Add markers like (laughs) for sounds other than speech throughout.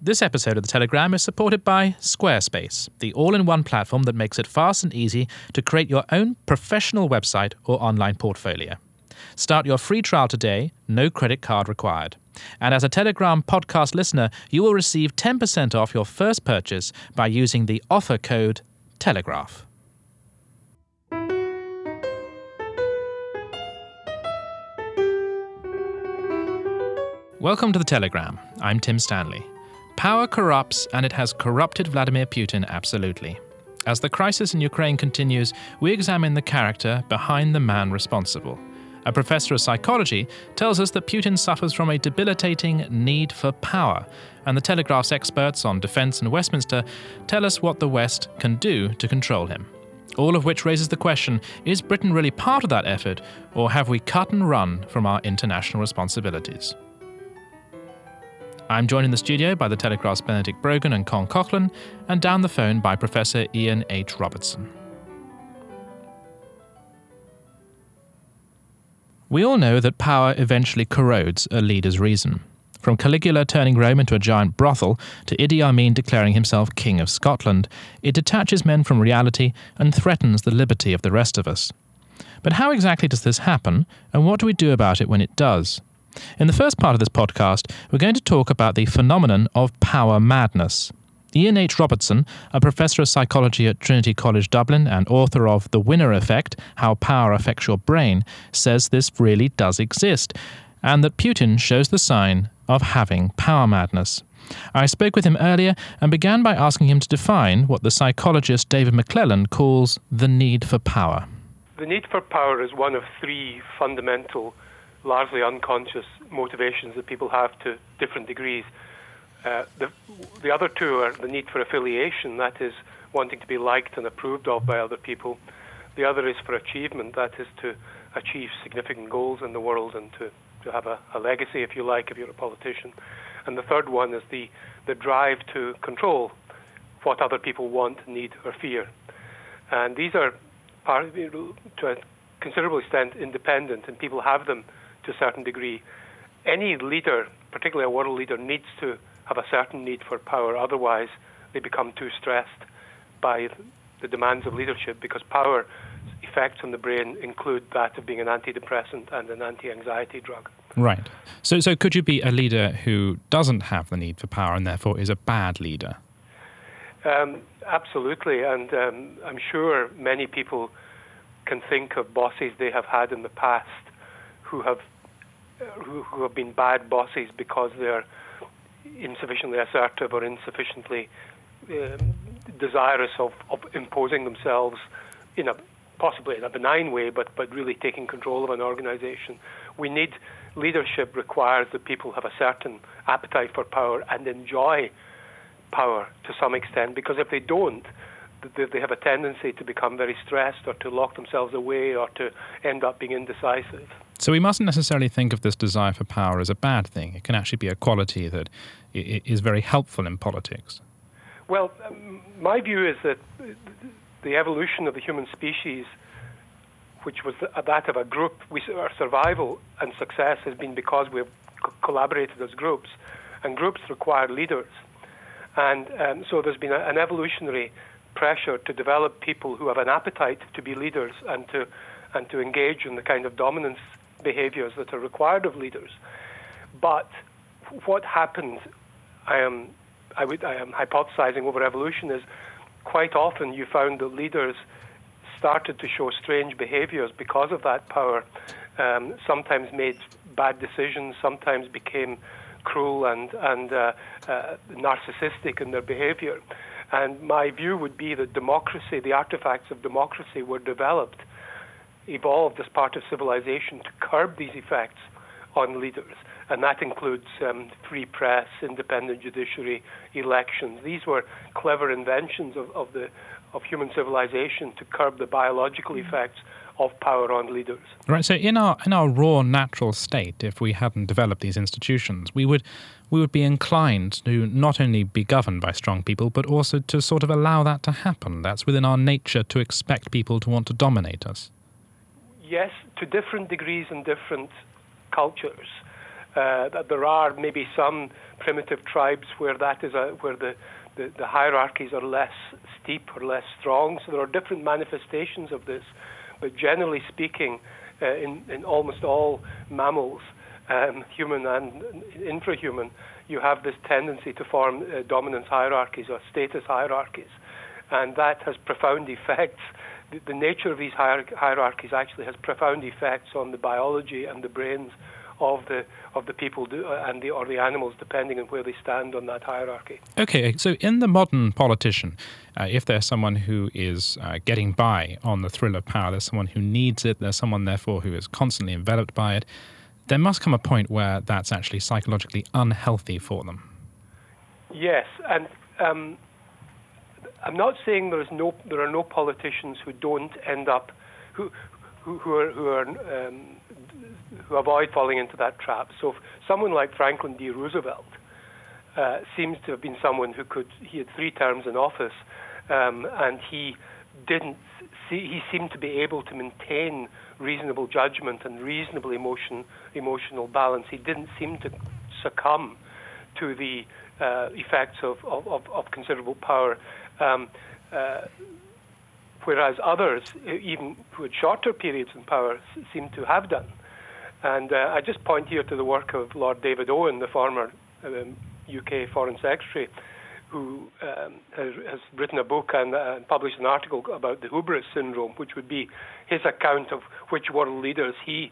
This episode of The Telegram is supported by Squarespace, the all in one platform that makes it fast and easy to create your own professional website or online portfolio. Start your free trial today, no credit card required. And as a Telegram podcast listener, you will receive 10% off your first purchase by using the offer code TELEGRAPH. Welcome to The Telegram. I'm Tim Stanley. Power corrupts, and it has corrupted Vladimir Putin absolutely. As the crisis in Ukraine continues, we examine the character behind the man responsible. A professor of psychology tells us that Putin suffers from a debilitating need for power, and the Telegraph's experts on defense in Westminster tell us what the West can do to control him. All of which raises the question is Britain really part of that effort, or have we cut and run from our international responsibilities? I'm joined in the studio by the Telegraph's Benedict Brogan and Con Coughlin, and down the phone by Professor Ian H. Robertson. We all know that power eventually corrodes a leader's reason. From Caligula turning Rome into a giant brothel to Idi Amin declaring himself King of Scotland, it detaches men from reality and threatens the liberty of the rest of us. But how exactly does this happen, and what do we do about it when it does? In the first part of this podcast, we're going to talk about the phenomenon of power madness. Ian H. Robertson, a professor of psychology at Trinity College Dublin and author of The Winner Effect How Power Affects Your Brain, says this really does exist, and that Putin shows the sign of having power madness. I spoke with him earlier and began by asking him to define what the psychologist David McClelland calls the need for power. The need for power is one of three fundamental largely unconscious motivations that people have to different degrees. Uh, the, the other two are the need for affiliation, that is, wanting to be liked and approved of by other people. The other is for achievement, that is, to achieve significant goals in the world and to, to have a, a legacy, if you like, if you're a politician. And the third one is the, the drive to control what other people want, need, or fear. And these are, part, to a considerable extent, independent, and people have them to a certain degree. Any leader, particularly a world leader, needs to have a certain need for power. Otherwise, they become too stressed by the demands of leadership because power effects on the brain include that of being an antidepressant and an anti-anxiety drug. Right. So, so could you be a leader who doesn't have the need for power and therefore is a bad leader? Um, absolutely, and um, I'm sure many people can think of bosses they have had in the past who have who, who have been bad bosses because they're insufficiently assertive or insufficiently um, desirous of, of imposing themselves in a possibly in a benign way, but, but really taking control of an organization. We need leadership requires that people have a certain appetite for power and enjoy power to some extent, because if they don't, they have a tendency to become very stressed or to lock themselves away or to end up being indecisive. So we mustn't necessarily think of this desire for power as a bad thing. It can actually be a quality that is very helpful in politics. Well, um, my view is that the evolution of the human species, which was that of a group, we, our survival and success has been because we've collaborated as groups, and groups require leaders. And um, so there's been a, an evolutionary pressure to develop people who have an appetite to be leaders and to and to engage in the kind of dominance behaviors that are required of leaders. But what happens, I am I, would, I am hypothesizing over evolution, is quite often you found that leaders started to show strange behaviors because of that power. Um, sometimes made bad decisions, sometimes became cruel and and uh, uh, narcissistic in their behavior. And my view would be that democracy, the artifacts of democracy, were developed, evolved as part of civilization to curb these effects on leaders. And that includes um, free press, independent judiciary, elections. These were clever inventions of, of, the, of human civilization to curb the biological mm. effects of power on leaders. Right. So, in our in our raw natural state, if we hadn't developed these institutions, we would we would be inclined to not only be governed by strong people, but also to sort of allow that to happen. That's within our nature to expect people to want to dominate us. Yes, to different degrees and different cultures. Uh, that there are maybe some primitive tribes where that is a, where the, the, the hierarchies are less steep or less strong. So there are different manifestations of this. But generally speaking, uh, in, in almost all mammals, um, human and infrahuman, you have this tendency to form uh, dominance hierarchies or status hierarchies. And that has profound (laughs) effects. The, the nature of these hier- hierarchies actually has profound effects on the biology and the brains of the of the people do, uh, and the or the animals, depending on where they stand on that hierarchy. Okay, so in the modern politician, uh, if there's someone who is uh, getting by on the thrill of power, there's someone who needs it, there's someone therefore who is constantly enveloped by it there must come a point where that's actually psychologically unhealthy for them. Yes, and um, I'm not saying there is no there are no politicians who don't end up who who, who are who are um, who avoid falling into that trap. So someone like Franklin D. Roosevelt uh, seems to have been someone who could he had three terms in office, um, and he didn't see he seemed to be able to maintain reasonable judgment and reasonable emotion, emotional balance. He didn't seem to succumb to the uh, effects of, of, of, considerable power. Um, uh, whereas others, even with shorter periods in power, seem to have done. And uh, I just point here to the work of Lord David Owen, the former um, UK Foreign Secretary, who um, has, has, written a book and uh, published an article about the hubris syndrome, which would be his account of which world leaders he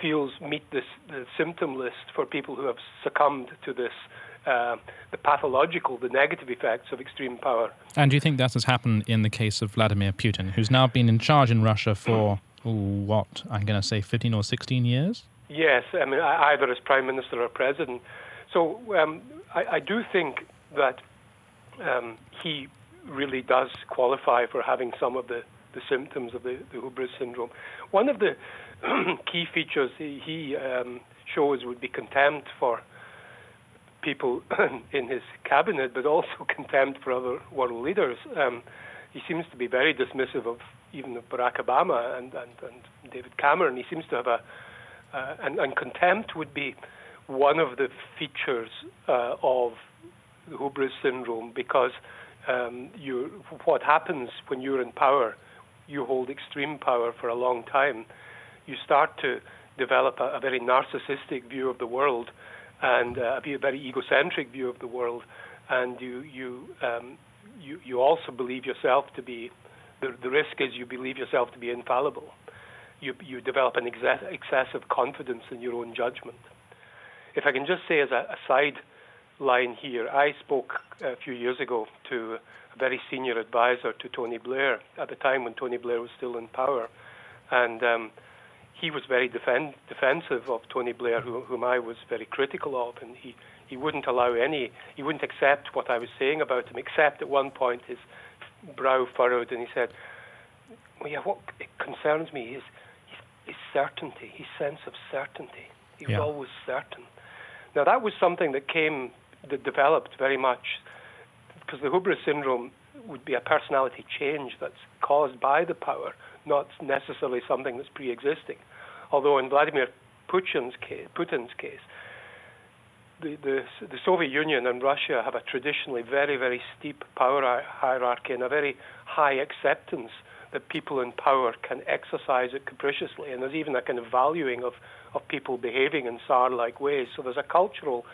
feels meet this the symptom list for people who have succumbed to this uh, the pathological, the negative effects of extreme power. And do you think that has happened in the case of Vladimir Putin, who's now been in charge in Russia for ooh, what I'm going to say, 15 or 16 years? Yes, I mean either as prime minister or president. So um, I, I do think that um, he really does qualify for having some of the, the symptoms of the, the hubris syndrome. One of the (clears throat) key features he, he um, shows would be contempt for people (coughs) in his cabinet, but also (laughs) contempt for other world leaders. Um, he seems to be very dismissive of even of Barack Obama and, and, and David Cameron. He seems to have a uh, and, and, contempt would be one of the features uh, of the hubris syndrome because um, you, what happens when you're in power, you hold extreme power for a long time. You start to develop a, a very narcissistic view of the world and uh, a very egocentric view of the world, and you you um, you, you also believe yourself to be the, the risk is you believe yourself to be infallible. You you develop an ex- excessive confidence in your own judgment. If I can just say as a, a side line here. I spoke a few years ago to a very senior advisor to Tony Blair at the time when Tony Blair was still in power, and um, he was very defend, defensive of Tony Blair, who, whom I was very critical of, and he, he wouldn't allow any, he wouldn't accept what I was saying about him, except at one point his brow furrowed and he said, well, yeah, what concerns me is his, his certainty, his sense of certainty. He yeah. was always certain. Now, that was something that came that developed very much because the hubris syndrome would be a personality change that's caused by the power, not necessarily something that's pre-existing. Although in Vladimir Putin's case, Putin's case the, the, the Soviet Union and Russia have a traditionally very, very steep power hierarchy and a very high acceptance that people in power can exercise it capriciously. And there's even a kind of valuing of, of people behaving in Tsar like ways. So there's a cultural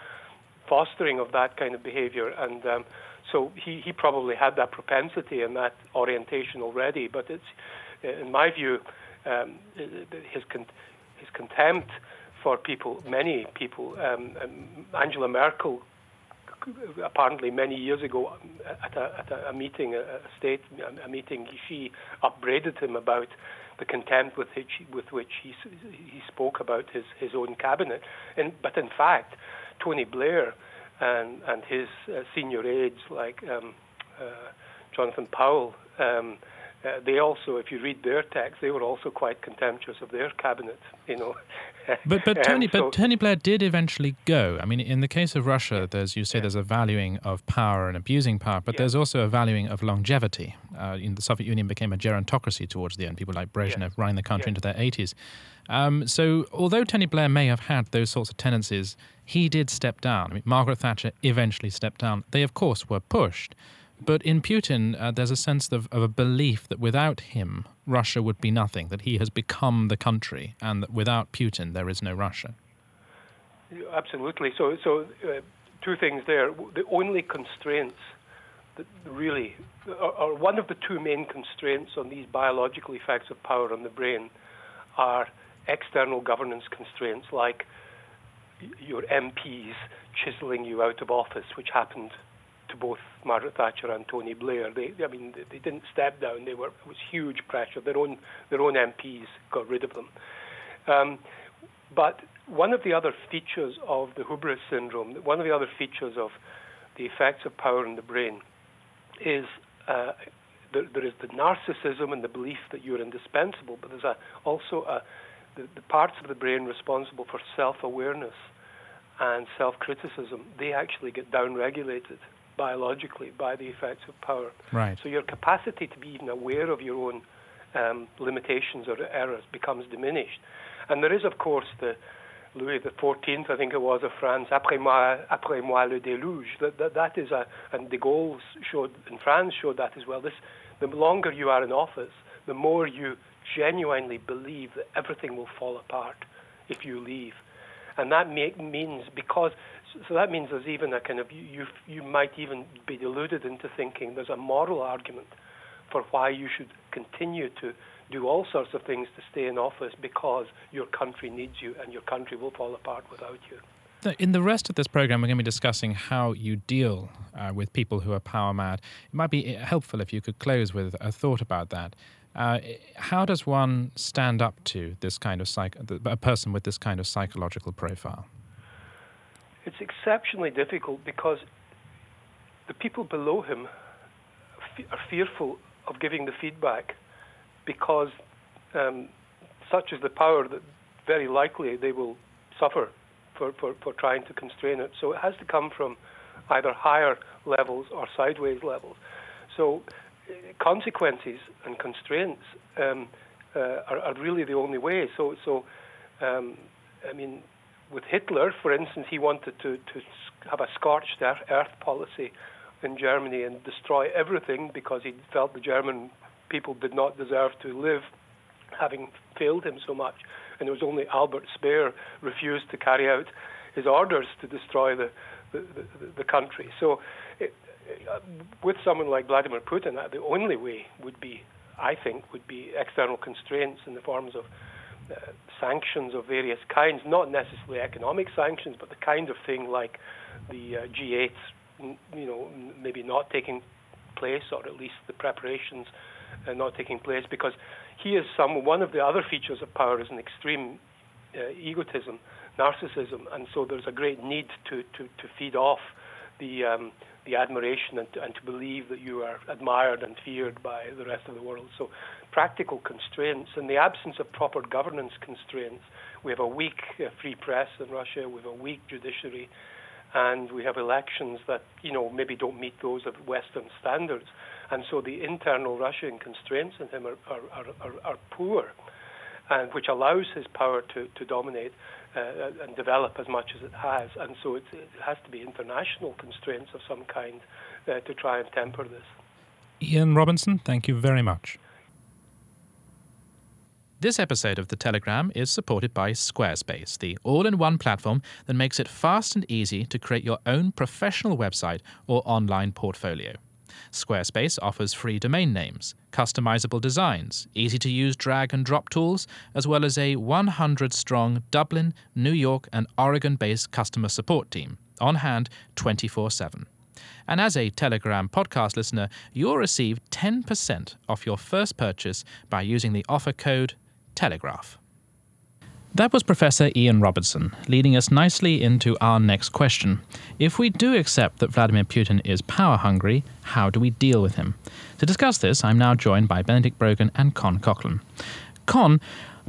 fostering of that kind of behavior. And um, so he, he probably had that propensity and that orientation already. But it's, in my view, um, his, con- his contempt for people, many people, um, um Angela Merkel apparently many years ago at a, at a meeting, a state a meeting, she upbraided him about the contempt with which, with which he, he spoke about his, his own cabinet. And, but in fact, Tony Blair and, and his uh, senior aides like um, uh, Jonathan Powell um, uh, they also, if you read their text, they were also quite contemptuous of their cabinet. You know. (laughs) but but Tony so- but Tony Blair did eventually go. I mean, in the case of Russia, there's you say there's a valuing of power and abusing power, but Yeah. there's also a valuing of longevity. Uh, in the Soviet Union became a gerontocracy towards the end. People like Brezhnev running the country Yeah. into their 80s. Um, so although Tony Blair may have had those sorts of tendencies, he did step down. I mean, Margaret Thatcher eventually stepped down. They of course were pushed. But in Putin, uh, there's a sense of, of a belief that without him, Russia would be nothing, that he has become the country, and that without Putin, there is no Russia. Absolutely. So, so uh, two things there. The only constraints that really, or, one of the two main constraints on these biological effects of power on the brain are external governance constraints like your MPs chiseling you out of office, which happened to both Margaret Thatcher and Tony Blair. They, I mean, they, didn't step down. They were it was huge pressure. Their own their own MPs got rid of them. Um, but one of the other features of the hubris syndrome, one of the other features of the effects of power in the brain, is uh, there, there is the narcissism and the belief that you're indispensable, but there's a, also a, the, the parts of the brain responsible for self-awareness and self-criticism. They actually get down-regulated biologically by the effects of power. Right. So your capacity to be even aware of your own um, limitations or errors becomes diminished. And there is, of course, the Louis XIV, I think it was, of France, après moi, après moi le déluge. That, that, that is a, and de Gaulle showed, in France showed that as well. This, the longer you are in office, the more you genuinely believe that everything will fall apart if you leave. And that make, means because so that means there's even a kind of you, you might even be deluded into thinking there's a moral argument for why you should continue to do all sorts of things to stay in office because your country needs you and your country will fall apart without you. In the rest of this program, we're going to be discussing how you deal uh, with people who are power mad. It might be helpful if you could close with a thought about that. Uh, how does one stand up to this kind of psych- a person with this kind of psychological profile? It's exceptionally difficult because the people below him are fearful of giving the feedback because um, such is the power that very likely they will suffer for, for, for trying to constrain it. So it has to come from either higher levels or sideways levels. So uh, consequences and constraints um, uh, are, are really the only way. So, so um, I mean, with Hitler, for instance, he wanted to, to have a scorched earth policy in Germany and destroy everything because he felt the German people did not deserve to live, having failed him so much. And it was only Albert Speer refused to carry out his orders to destroy the, the, the, the country. So, it, uh, with someone like Vladimir Putin, uh, the only way would be, I think, would be external constraints in the forms of sanctions of various kinds, not necessarily economic sanctions, but the kind of thing like the uh, G8, you know, maybe not taking place, or at least the preparations uh, not taking place, because he is some. One of the other features of power is an extreme uh, egotism, narcissism, and so there's a great need to to, to feed off the um, the admiration and to, and to believe that you are admired and feared by the rest of the world. So, practical constraints and the absence of proper governance constraints. We have a weak uh, free press in Russia. We have a weak judiciary, and we have elections that you know maybe don't meet those of Western standards. And so the internal Russian constraints in him are are, are, are, are poor, and which allows his power to to dominate uh, and develop as much as it has. And so it, has to be international constraints of some kind uh, to try and temper this. Ian Robertson, thank you very much. This episode of The Telegram is supported by Squarespace, the all in one platform that makes it fast and easy to create your own professional website or online portfolio. Squarespace offers free domain names, customizable designs, easy to use drag and drop tools, as well as a 100 strong Dublin, New York, and Oregon based customer support team on hand 24 7. And as a Telegram podcast listener, you'll receive 10% off your first purchase by using the offer code TELEGRAPH. That was Professor Ian Robertson, leading us nicely into our next question. If we do accept that Vladimir Putin is power hungry, how do we deal with him? To discuss this, I'm now joined by Benedict Brogan and Con Coughlin. Con,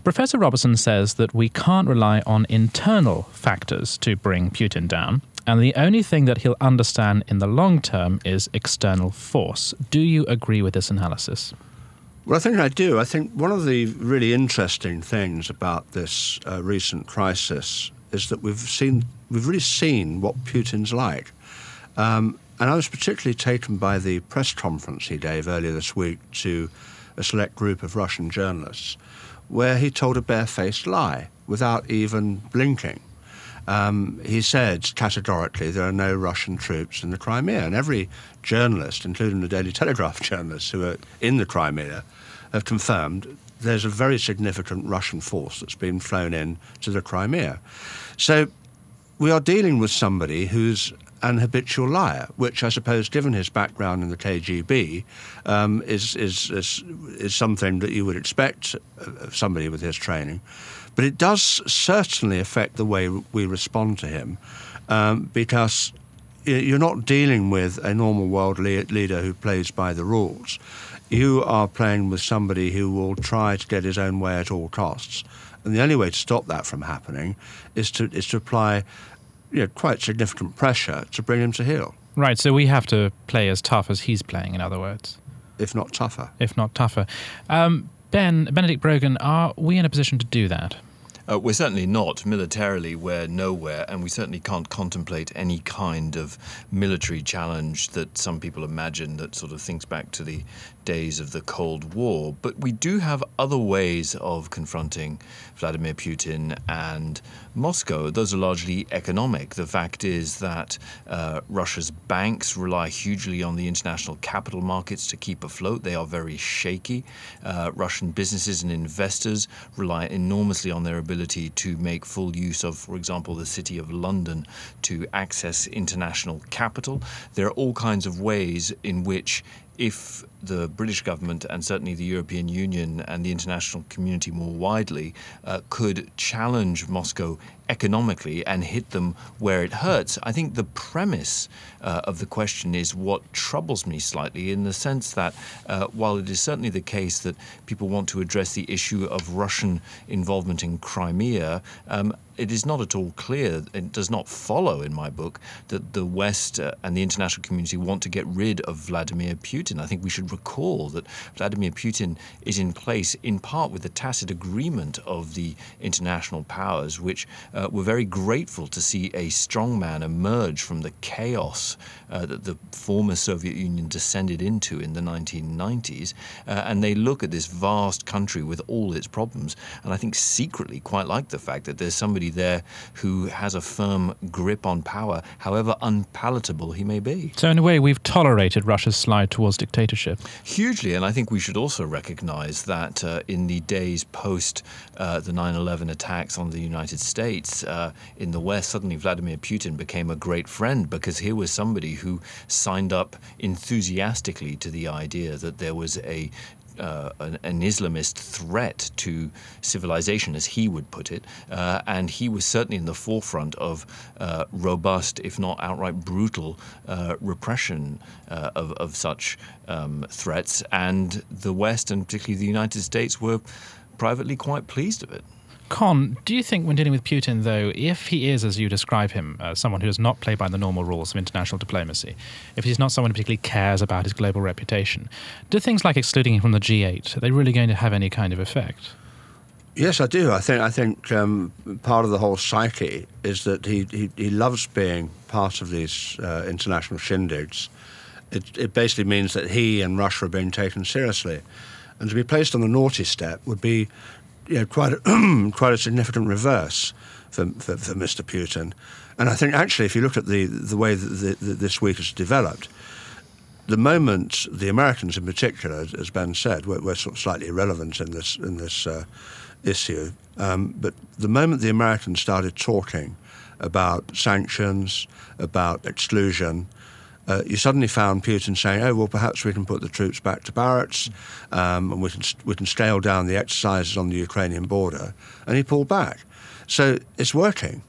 Professor Robertson says that we can't rely on internal factors to bring Putin down, and the only thing that he'll understand in the long term is external force. Do you agree with this analysis? Well, I think I do. I think one of the really interesting things about this uh, recent crisis is that we've seen we've really seen what Putin's like. Um, and I was particularly taken by the press conference he gave earlier this week to a select group of Russian journalists, where he told a barefaced lie without even blinking. Um, he said categorically there are no Russian troops in the Crimea, and every journalist, including the Daily Telegraph (laughs) journalists who are in the Crimea, have confirmed there's a very significant Russian force that's been flown in to the Crimea. So we are dealing with somebody who's an habitual liar, which I suppose, given his background in the KGB, um, is, is, is, is something that you would expect of somebody with his training. But it does certainly affect the way we respond to him um, because you're not dealing with a normal world leader who plays by the rules you are playing with somebody who will try to get his own way at all costs. And the only way to stop that from happening is to is to apply you know, quite significant pressure to bring him to heel. Right, so we have to play as tough as he's playing, in other words. If not tougher. If not tougher. Um, ben, Benedict Brogan, are we in a position to do that? Uh, we're certainly not militarily. We're nowhere, and we certainly can't contemplate any kind of military challenge that some people imagine that sort of thinks back to the days of the Cold War. But we do have other ways of confronting Vladimir Putin and Moscow. Those are largely economic. The fact is that uh, Russia's banks rely hugely on the international capital markets to keep afloat. They are very shaky. Uh, Russian businesses and investors rely enormously on their ability to make full use of, for example, the city of London to access international capital. There are all kinds of ways in which if the British government and certainly the European Union and the international community more widely uh, could challenge Moscow economically and hit them where it hurts. I think the premise uh, of the question is what troubles me slightly in the sense that uh, while it is certainly the case that people want to address the issue of Russian involvement in Crimea, um, it is not at all clear, it does not follow in my book, that the West uh, and the international community want to get rid of Vladimir Putin. I think we should recall that Vladimir Putin is in place in part with the tacit agreement of the international powers, which uh, were very grateful to see a strong man emerge from the chaos uh, that the former Soviet Union descended into in the 1990s. Uh, and they look at this vast country with all its problems, and I think secretly quite like the fact that there's somebody there who has a firm grip on power, however unpalatable he may be. So, in a way, we've tolerated Russia's slide towards dictatorship. Hugely, and I think we should also recognize that uh, in the days post uh, the 9 11 attacks on the United States, uh, in the West, suddenly Vladimir Putin became a great friend because here was somebody who signed up enthusiastically to the idea that there was a uh, an, an, Islamist threat to civilization, as he would put it, uh, and he was certainly in the forefront of uh, robust, if not outright brutal, uh, repression uh, of, of such um, threats. And the West, and particularly the United States, were privately quite pleased of it. Con, do you think when dealing with Putin, though, if he is, as you describe him, uh, someone who does not play by the normal rules of international diplomacy, if he's not someone who particularly cares about his global reputation, do things like excluding him from the G8, are they really going to have any kind of effect? Yes, I do. I think I think um, part of the whole psyche is that he, he, he loves being part of these uh, international shindigs. It, it basically means that he and Russia are being taken seriously. And to be placed on the naughty step would be you know, quite a, (clears throat) quite a significant reverse for, for, for, Mr. Putin. And I think actually, if you look at the the way that the, the, this week has developed, the moment the Americans, in particular, as Ben said, were, were sort of slightly irrelevant in this in this uh, issue. Um, but the moment the Americans started talking about sanctions, about exclusion, uh, you suddenly found Putin saying, "Oh well, perhaps we can put the troops back to barracks, um, and we can we can scale down the exercises on the Ukrainian border," and he pulled back. So it's working.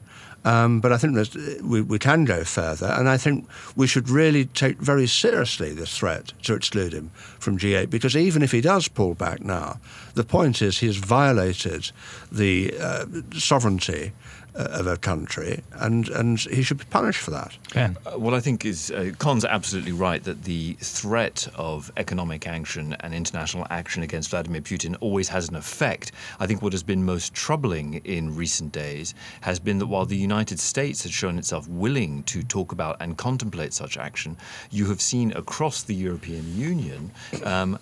Um, but I think we, we can go further, and I think we should really take very seriously this threat to exclude him from G8, because even if he does pull back now, the point is he has violated the uh, sovereignty of a country, and, and he should be punished for that. Ben. Uh, what I think is uh, Con's absolutely right that the threat of economic action and international action against Vladimir Putin always has an effect. I think what has been most troubling in recent days has been that while the United States has shown itself willing to talk about and contemplate such action, you have seen across the European Union. Um,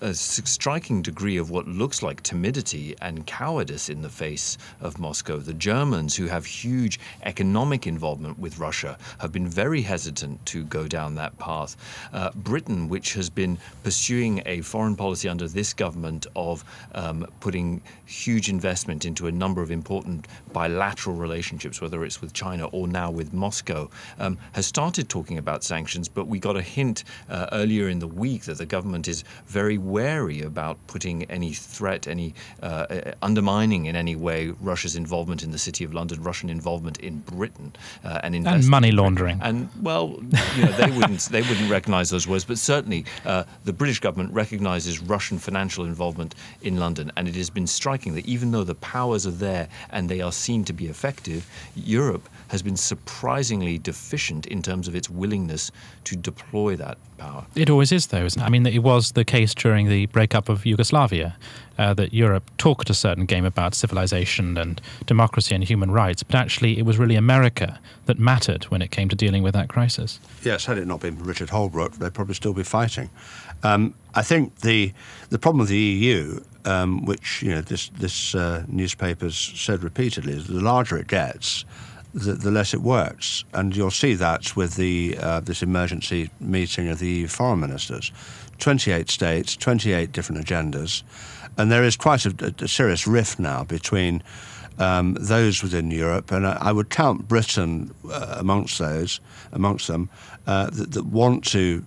a striking degree of what looks like timidity and cowardice in the face of Moscow. The Germans, who have huge economic involvement with Russia, have been very hesitant to go down that path. Uh, Britain, which has been pursuing a foreign policy under this government of um, putting huge investment into a number of important bilateral relationships, whether it's with China or now with Moscow, um, has started talking about sanctions. But we got a hint uh, earlier in the week that the government is very wary about putting any threat, any uh, uh, undermining in any way Russia's involvement in the City of London, Russian involvement in Britain, uh, and, and money laundering. And well, you know, they wouldn't they wouldn't recognise those words, but certainly uh, the British government recognises Russian financial involvement in London, and it has been striking that even though the powers are there and they are seen to be effective, Europe has been surprisingly deficient in terms of its willingness to deploy that power. It always is, though, isn't it? I mean, it was the case during the breakup of Yugoslavia uh, that Europe talked a certain game about civilization and democracy and human rights, but actually it was really America that mattered when it came to dealing with that crisis. Yes, had it not been Richard Holbrooke, they'd probably still be fighting. Um, I think the the problem with the EU, um, which you know this this uh, newspapers said repeatedly, is the larger it gets, the, the, less it works. And you'll see that with the uh, this emergency meeting of the EU foreign ministers. 28 states, 28 different agendas. And there is quite a, a serious rift now between um, those within Europe, and I, I would count Britain uh, amongst those, amongst them, uh, that, that want to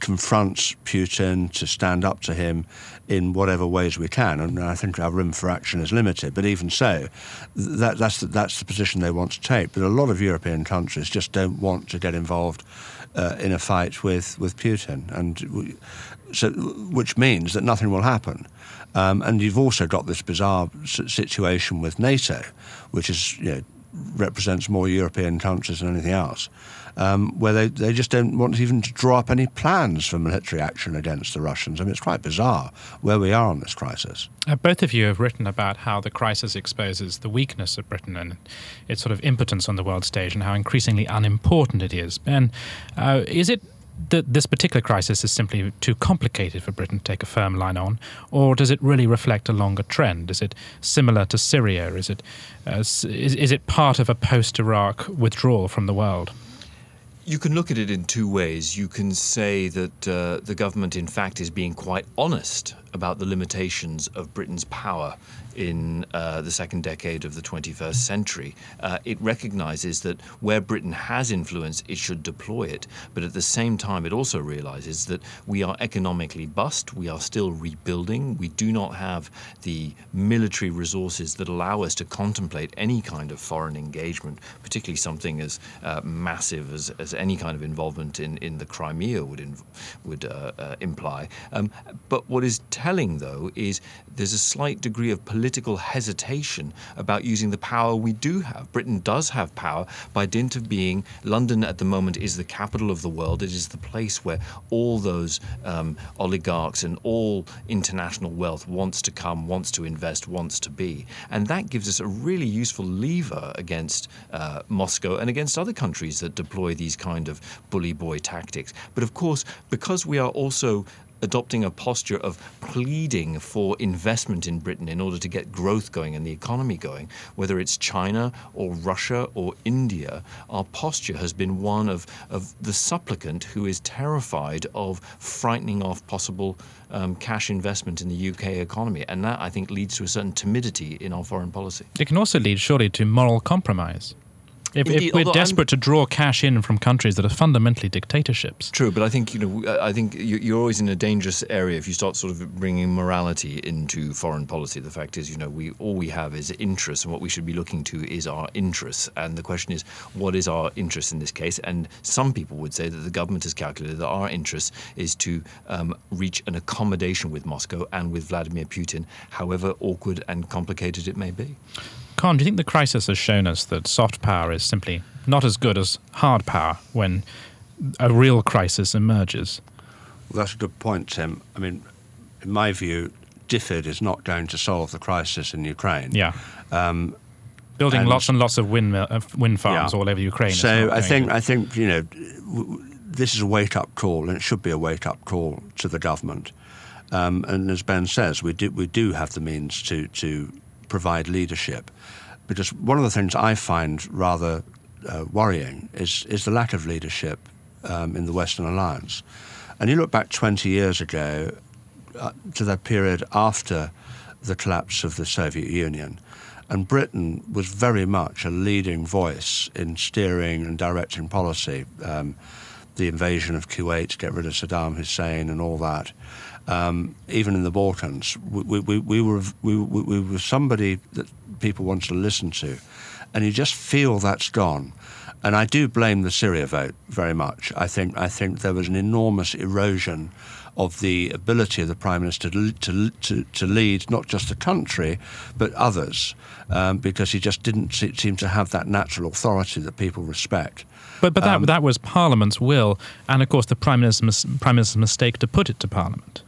confront Putin, to stand up to him in whatever ways we can. And I think our room for action is limited. But even so, that, that's, the, that's the position they want to take. But a lot of European countries just don't want to get involved uh, in a fight with, with Putin, and we, so which means that nothing will happen. Um, and you've also got this bizarre situation with NATO, which is you know, represents more European countries than anything else um, where they, they just don't want even to draw up any plans for military action against the Russians. I mean, it's quite bizarre where we are on this crisis. Uh, both of you have written about how the crisis exposes the weakness of Britain and its sort of impotence on the world stage and how increasingly unimportant it is. Ben, uh, is it that this particular crisis is simply too complicated for Britain to take a firm line on, or does it really reflect a longer trend? Is it similar to Syria? Is it uh, is, is it part of a post-Iraq withdrawal from the world? You can look at it in two ways. You can say that uh, the government, in fact, is being quite honest about the limitations of Britain's power in uh, the second decade of the 21st century. Uh, it recognizes that where Britain has influence, it should deploy it. But at the same time, it also realizes that we are economically bust. We are still rebuilding. We do not have the military resources that allow us to contemplate any kind of foreign engagement, particularly something as uh, massive as, as any kind of involvement in, in the Crimea would, inv- would uh, uh, imply. Um, but what is telling, though, is there's a slight degree of political hesitation about using the power we do have. Britain does have power by dint of being London at the moment is the capital of the world. It is the place where all those um, oligarchs and all international wealth wants to come, wants to invest, wants to be. And that gives us a really useful lever against uh, Moscow and against other countries that deploy these kind of bully boy tactics. But of course, because we are also adopting a posture of pleading for investment in Britain in order to get growth going and the economy going, whether it's China or Russia or India, our posture has been one of, of the supplicant who is terrified of frightening off possible um, cash investment in the UK economy. And that, I think, leads to a certain timidity in our foreign policy. It can also lead, surely, to moral compromise. If, Indeed, if we're although I'm- desperate to draw cash in from countries that are fundamentally dictatorships, True, but I think you know. I think you- you're always in a dangerous area if you start sort of bringing morality into foreign policy. The fact is, you know, we all we have is interests, and what we should be looking to is our interests. And the question is, what is our interest in this case? And some people would say that the government has calculated that our interest is to um, reach an accommodation with Moscow and with Vladimir Putin, however awkward and complicated it may be. Con, do you think the crisis has shown us that soft power is simply not as good as hard power when a real crisis emerges? Well, that's a good point, Tim. I mean, in my view, DFID is not going to solve the crisis in Ukraine. Yeah. Um, Building and- lots and lots of wind, uh, wind farms Yeah. all over Ukraine. So I think to- I think you know w- w- this is a wake up call, and it should be a wake up call to the government. Um, and as Ben says, we do we do have the means to to provide leadership, because one of the things I find rather uh, worrying is is the lack of leadership um, in the Western Alliance. And you look back 20 years ago uh, to that period after the collapse of the Soviet Union. And Britain was very much a leading voice in steering and directing policy. Um, the invasion of Kuwait to get rid of Saddam Hussein and all that. Um, even in the Balkans, we, we, we, were, we, we we were somebody that people wanted to listen to. And you just feel that's gone. And I do blame the Syria vote very much. I think, I think there was an enormous erosion of the ability of the Prime Minister to, to, to, to lead not just the country, but others, um, because he just didn't se- seem to have that natural authority that people respect. But but that Um, that was Parliament's will, and of course the prime minister's prime minister's mistake to put it to Parliament.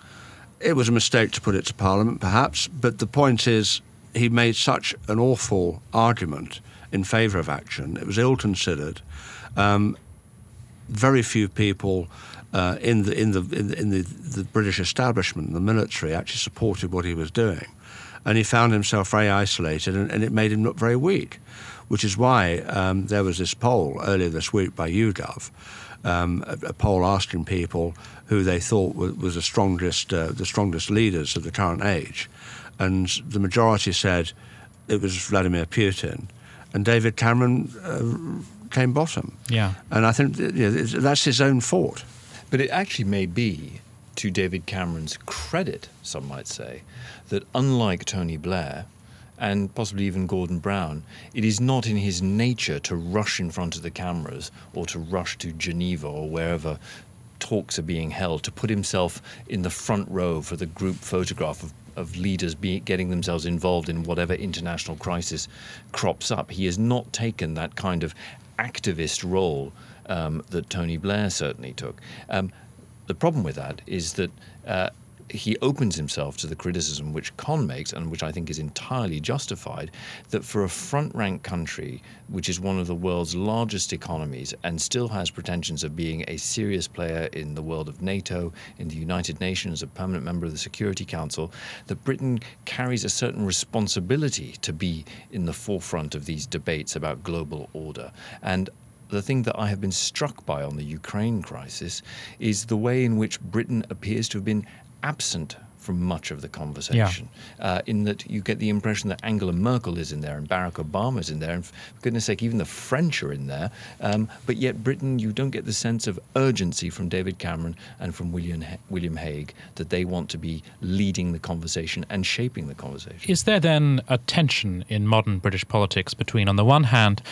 It was a mistake to put it to Parliament, perhaps, but the point is he made such an awful argument in favour of action. It was ill considered. Um, very few people uh, in the in the in, the, in the, British establishment, the military, actually supported what he was doing, and he found himself very isolated, and, and it made him look very weak. Which is why um, there was this poll earlier this week by YouGov, um, a, a poll asking people who they thought was, was the strongest uh, the strongest leaders of the current age, and the majority said it was Vladimir Putin, and David Cameron uh, came bottom. Yeah. And I think you know, that's his own fault. But it actually may be to David Cameron's credit, some might say, that unlike Tony Blair and possibly even Gordon Brown, it is not in his nature to rush in front of the cameras or to rush to Geneva or wherever talks are being held, to put himself in the front row for the group photograph of of leaders be, getting themselves involved in whatever international crisis crops up. He has not taken that kind of activist role um, that Tony Blair certainly took. Um, the problem with that is that uh, he opens himself to the criticism which Con makes, and which I think is entirely justified, that for a front rank country, which is one of the world's largest economies and still has pretensions of being a serious player in the world of NATO, in the United Nations, a permanent member of the Security Council, that Britain carries a certain responsibility to be in the forefront of these debates about global order. And the thing that I have been struck by on the Ukraine crisis is the way in which Britain appears to have been absent from much of the conversation. Uh, in that you get the impression that Angela Merkel is in there and Barack Obama is in there, and for goodness sake, even the French are in there. Um, but yet, Britain, you don't get the sense of urgency from David Cameron and from William ha- William Hague that they want to be leading the conversation and shaping the conversation. Is there then a tension in modern British politics between, on the one hand,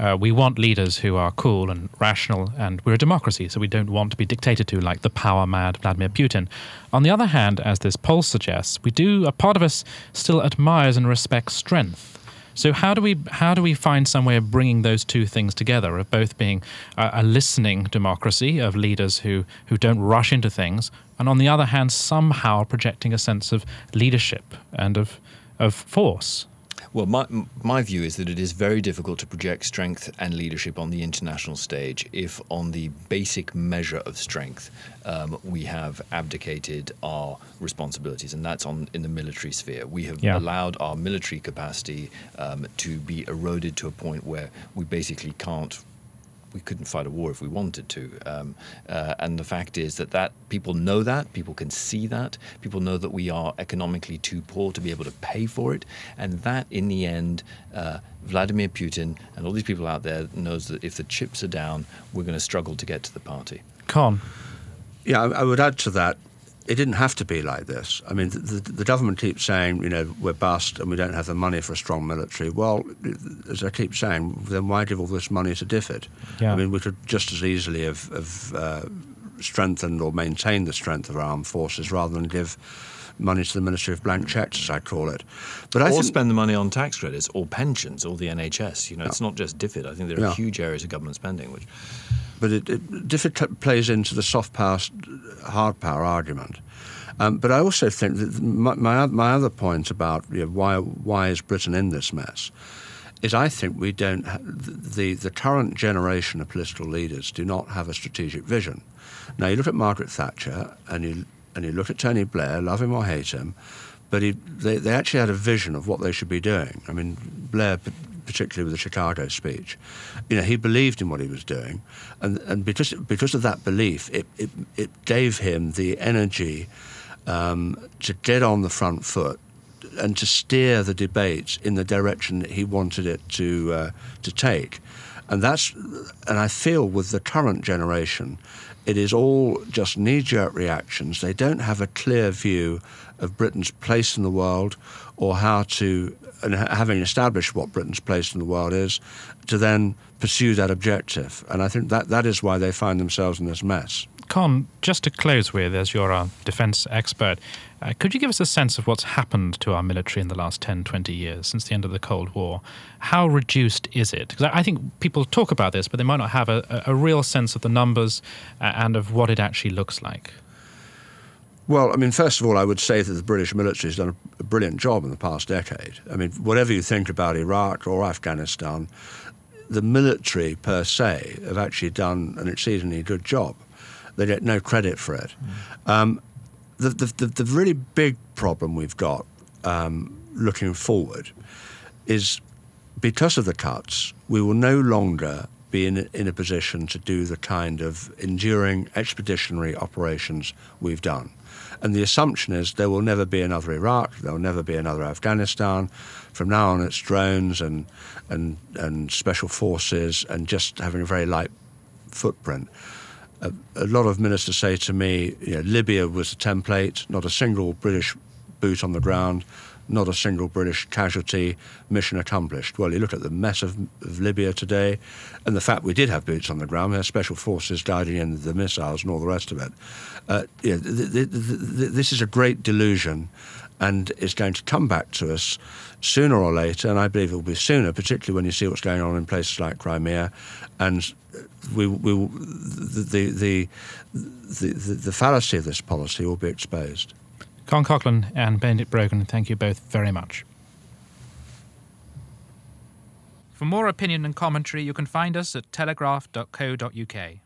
uh, we want leaders who are cool and rational, and we're a democracy, so we don't want to be dictated to like the power mad Vladimir Putin. On the other hand, as this poll suggests, we do a part of us still admires and respects strength. So how do we how do we find some way of bringing those two things together of both being a, a listening democracy of leaders who who don't rush into things, and on the other hand somehow projecting a sense of leadership and of of force. Well, my, my view is that it is very difficult to project strength and leadership on the international stage if, on the basic measure of strength, um, we have abdicated our responsibilities, and that's on in the military sphere. We have Yeah. allowed our military capacity um, to be eroded to a point where we basically can't we couldn't fight a war if we wanted to. Um, uh, and the fact is that, that people know that, people can see that, people know that we are economically too poor to be able to pay for it. And that, in the end, uh, Vladimir Putin and all these people out there knows that if the chips are down, we're going to struggle to get to the party. Con. Yeah, I, I would add to that it didn't have to be like this. I mean, the, the, the, government keeps saying, you know, we're bust and we don't have the money for a strong military. Well, as I keep saying, then why give all this money to DFID? Yeah. I mean, we could just as easily have, have uh, strengthened or maintained the strength of our armed forces rather than give money to the Ministry of Blank Checks, as I call it. But or I think, spend the money on tax credits or pensions or the NHS. You know, yeah. it's not just DFID. I think there are yeah. huge areas of government spending which but it, it DFID plays into the soft power, hard power argument. Um, but I also think that my, my, my other point about you know, why why is Britain in this mess is I think we don't ha- the the current generation of political leaders do not have a strategic vision. Now you look at Margaret Thatcher and you and you look at Tony Blair, love him or hate him, but he, they, they actually had a vision of what they should be doing. I mean, Blair particularly with the Chicago speech. You know, he believed in what he was doing, and, and because, because of that belief, it, it, it gave him the energy um, to get on the front foot and to steer the debate in the direction that he wanted it to, uh, to take. And that's, and I feel with the current generation, it is all just knee jerk reactions. They don't have a clear view of Britain's place in the world or how to and having established what Britain's place in the world is, to then pursue that objective. And I think that that is why they find themselves in this mess. Con, just to close with, as you're our defence expert, uh, could you give us a sense of what's happened to our military in the last 10, 20 years since the end of the Cold War? How reduced is it? Because I think people talk about this, but they might not have a, a real sense of the numbers uh, and of what it actually looks like. Well, I mean, first of all, I would say that the British military has done a brilliant job in the past decade. I mean, whatever you think about Iraq or Afghanistan, the military per se have actually done an exceedingly good job. They get no credit for it. Mm. Um, the, the, the, really big problem we've got um, looking forward is because of the cuts, we will no longer be in, in a position to do the kind of enduring expeditionary operations we've done. And the assumption is there will never be another Iraq, there will never be another Afghanistan. From now on, it's drones and, and, and special forces and just having a very light footprint. A, a lot of ministers say to me, you know, Libya was a template, not a single British boot on the ground not a single British casualty, mission accomplished. Well, you look at the mess of, of Libya today, and the fact we did have boots on the ground, we had special forces guiding in the missiles and all the rest of it. Uh, yeah, th- th- th- this is a great delusion, and it's going to come back to us sooner or later, and I believe it will be sooner, particularly when you see what's going on in places like Crimea, and we, we the, the, the, the, fallacy of this policy will be exposed. Con Coughlin and Benedict Brogan, thank you both very much. For more opinion and commentary, you can find us at telegraph.co.uk.